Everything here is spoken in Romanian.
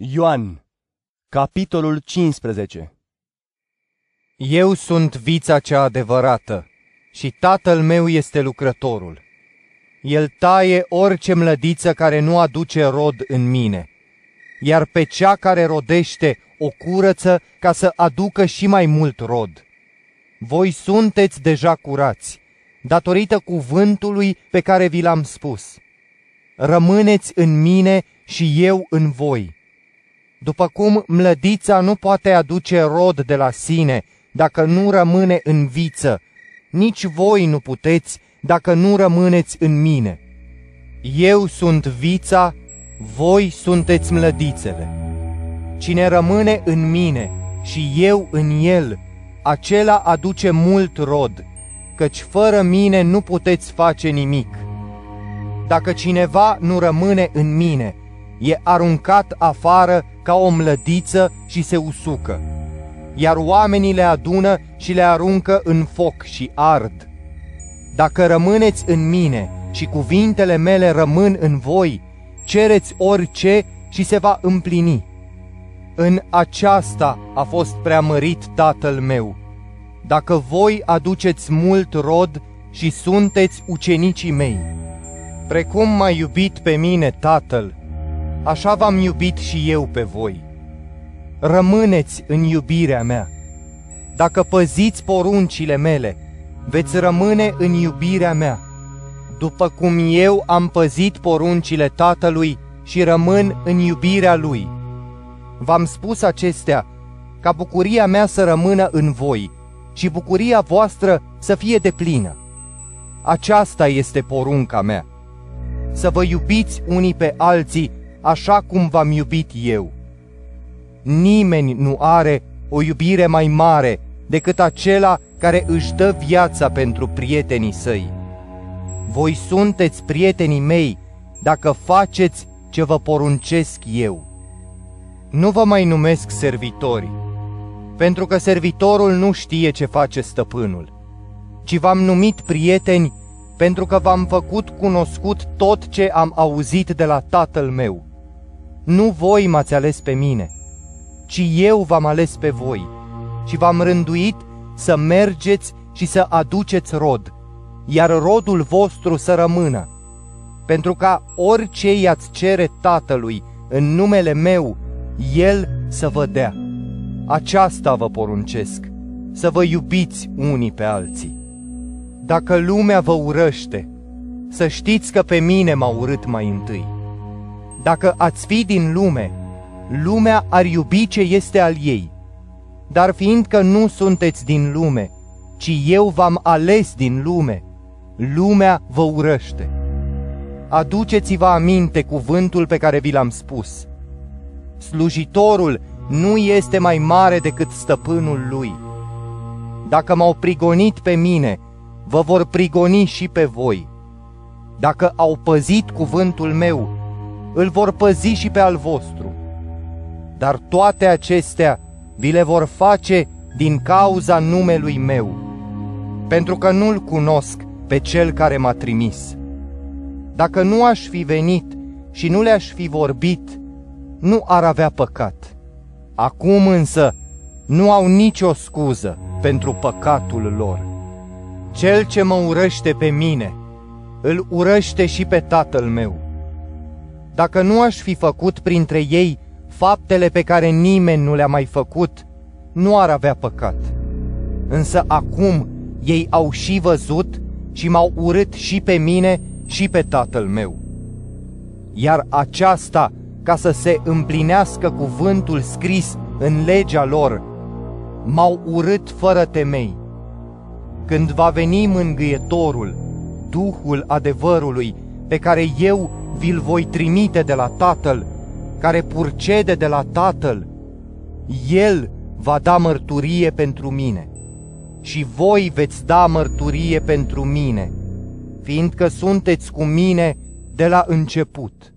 Ioan, capitolul 15 Eu sunt vița cea adevărată și tatăl meu este lucrătorul. El taie orice mlădiță care nu aduce rod în mine, iar pe cea care rodește o curăță ca să aducă și mai mult rod. Voi sunteți deja curați, datorită cuvântului pe care vi l-am spus. Rămâneți în mine și eu în voi după cum mlădița nu poate aduce rod de la sine dacă nu rămâne în viță, nici voi nu puteți dacă nu rămâneți în mine. Eu sunt vița, voi sunteți mlădițele. Cine rămâne în mine și eu în el, acela aduce mult rod, căci fără mine nu puteți face nimic. Dacă cineva nu rămâne în mine, e aruncat afară ca o mlădiță și se usucă, iar oamenii le adună și le aruncă în foc și ard. Dacă rămâneți în mine și cuvintele mele rămân în voi, cereți orice și se va împlini. În aceasta a fost preamărit Tatăl meu. Dacă voi aduceți mult rod și sunteți ucenicii mei, precum m-a iubit pe mine Tatăl, așa v-am iubit și eu pe voi. Rămâneți în iubirea mea. Dacă păziți poruncile mele, veți rămâne în iubirea mea, după cum eu am păzit poruncile Tatălui și rămân în iubirea Lui. V-am spus acestea ca bucuria mea să rămână în voi și bucuria voastră să fie deplină. Aceasta este porunca mea, să vă iubiți unii pe alții așa cum v-am iubit eu. Nimeni nu are o iubire mai mare decât acela care își dă viața pentru prietenii săi. Voi sunteți prietenii mei dacă faceți ce vă poruncesc eu. Nu vă mai numesc servitori, pentru că servitorul nu știe ce face stăpânul, ci v-am numit prieteni pentru că v-am făcut cunoscut tot ce am auzit de la tatăl meu. Nu voi m-ați ales pe mine, ci eu v-am ales pe voi și v-am rânduit să mergeți și să aduceți rod, iar rodul vostru să rămână, pentru ca orice i-ați cere Tatălui în numele meu, El să vă dea. Aceasta vă poruncesc, să vă iubiți unii pe alții. Dacă lumea vă urăște, să știți că pe mine m-a urât mai întâi. Dacă ați fi din lume, lumea ar iubi ce este al ei. Dar fiindcă nu sunteți din lume, ci eu v-am ales din lume, lumea vă urăște. Aduceți-vă aminte cuvântul pe care vi l-am spus. Slujitorul nu este mai mare decât stăpânul lui. Dacă m-au prigonit pe mine, vă vor prigoni și pe voi. Dacă au păzit cuvântul meu, îl vor păzi și pe al vostru. Dar toate acestea vi le vor face din cauza numelui meu, pentru că nu-l cunosc pe cel care m-a trimis. Dacă nu aș fi venit și nu le-aș fi vorbit, nu ar avea păcat. Acum însă nu au nicio scuză pentru păcatul lor. Cel ce mă urăște pe mine, îl urăște și pe tatăl meu dacă nu aș fi făcut printre ei faptele pe care nimeni nu le-a mai făcut, nu ar avea păcat. Însă acum ei au și văzut și m-au urât și pe mine și pe tatăl meu. Iar aceasta, ca să se împlinească cuvântul scris în legea lor, m-au urât fără temei. Când va veni mângâietorul, Duhul adevărului, pe care eu vi-l voi trimite de la Tatăl, care purcede de la Tatăl, El va da mărturie pentru mine și voi veți da mărturie pentru mine, fiindcă sunteți cu mine de la început.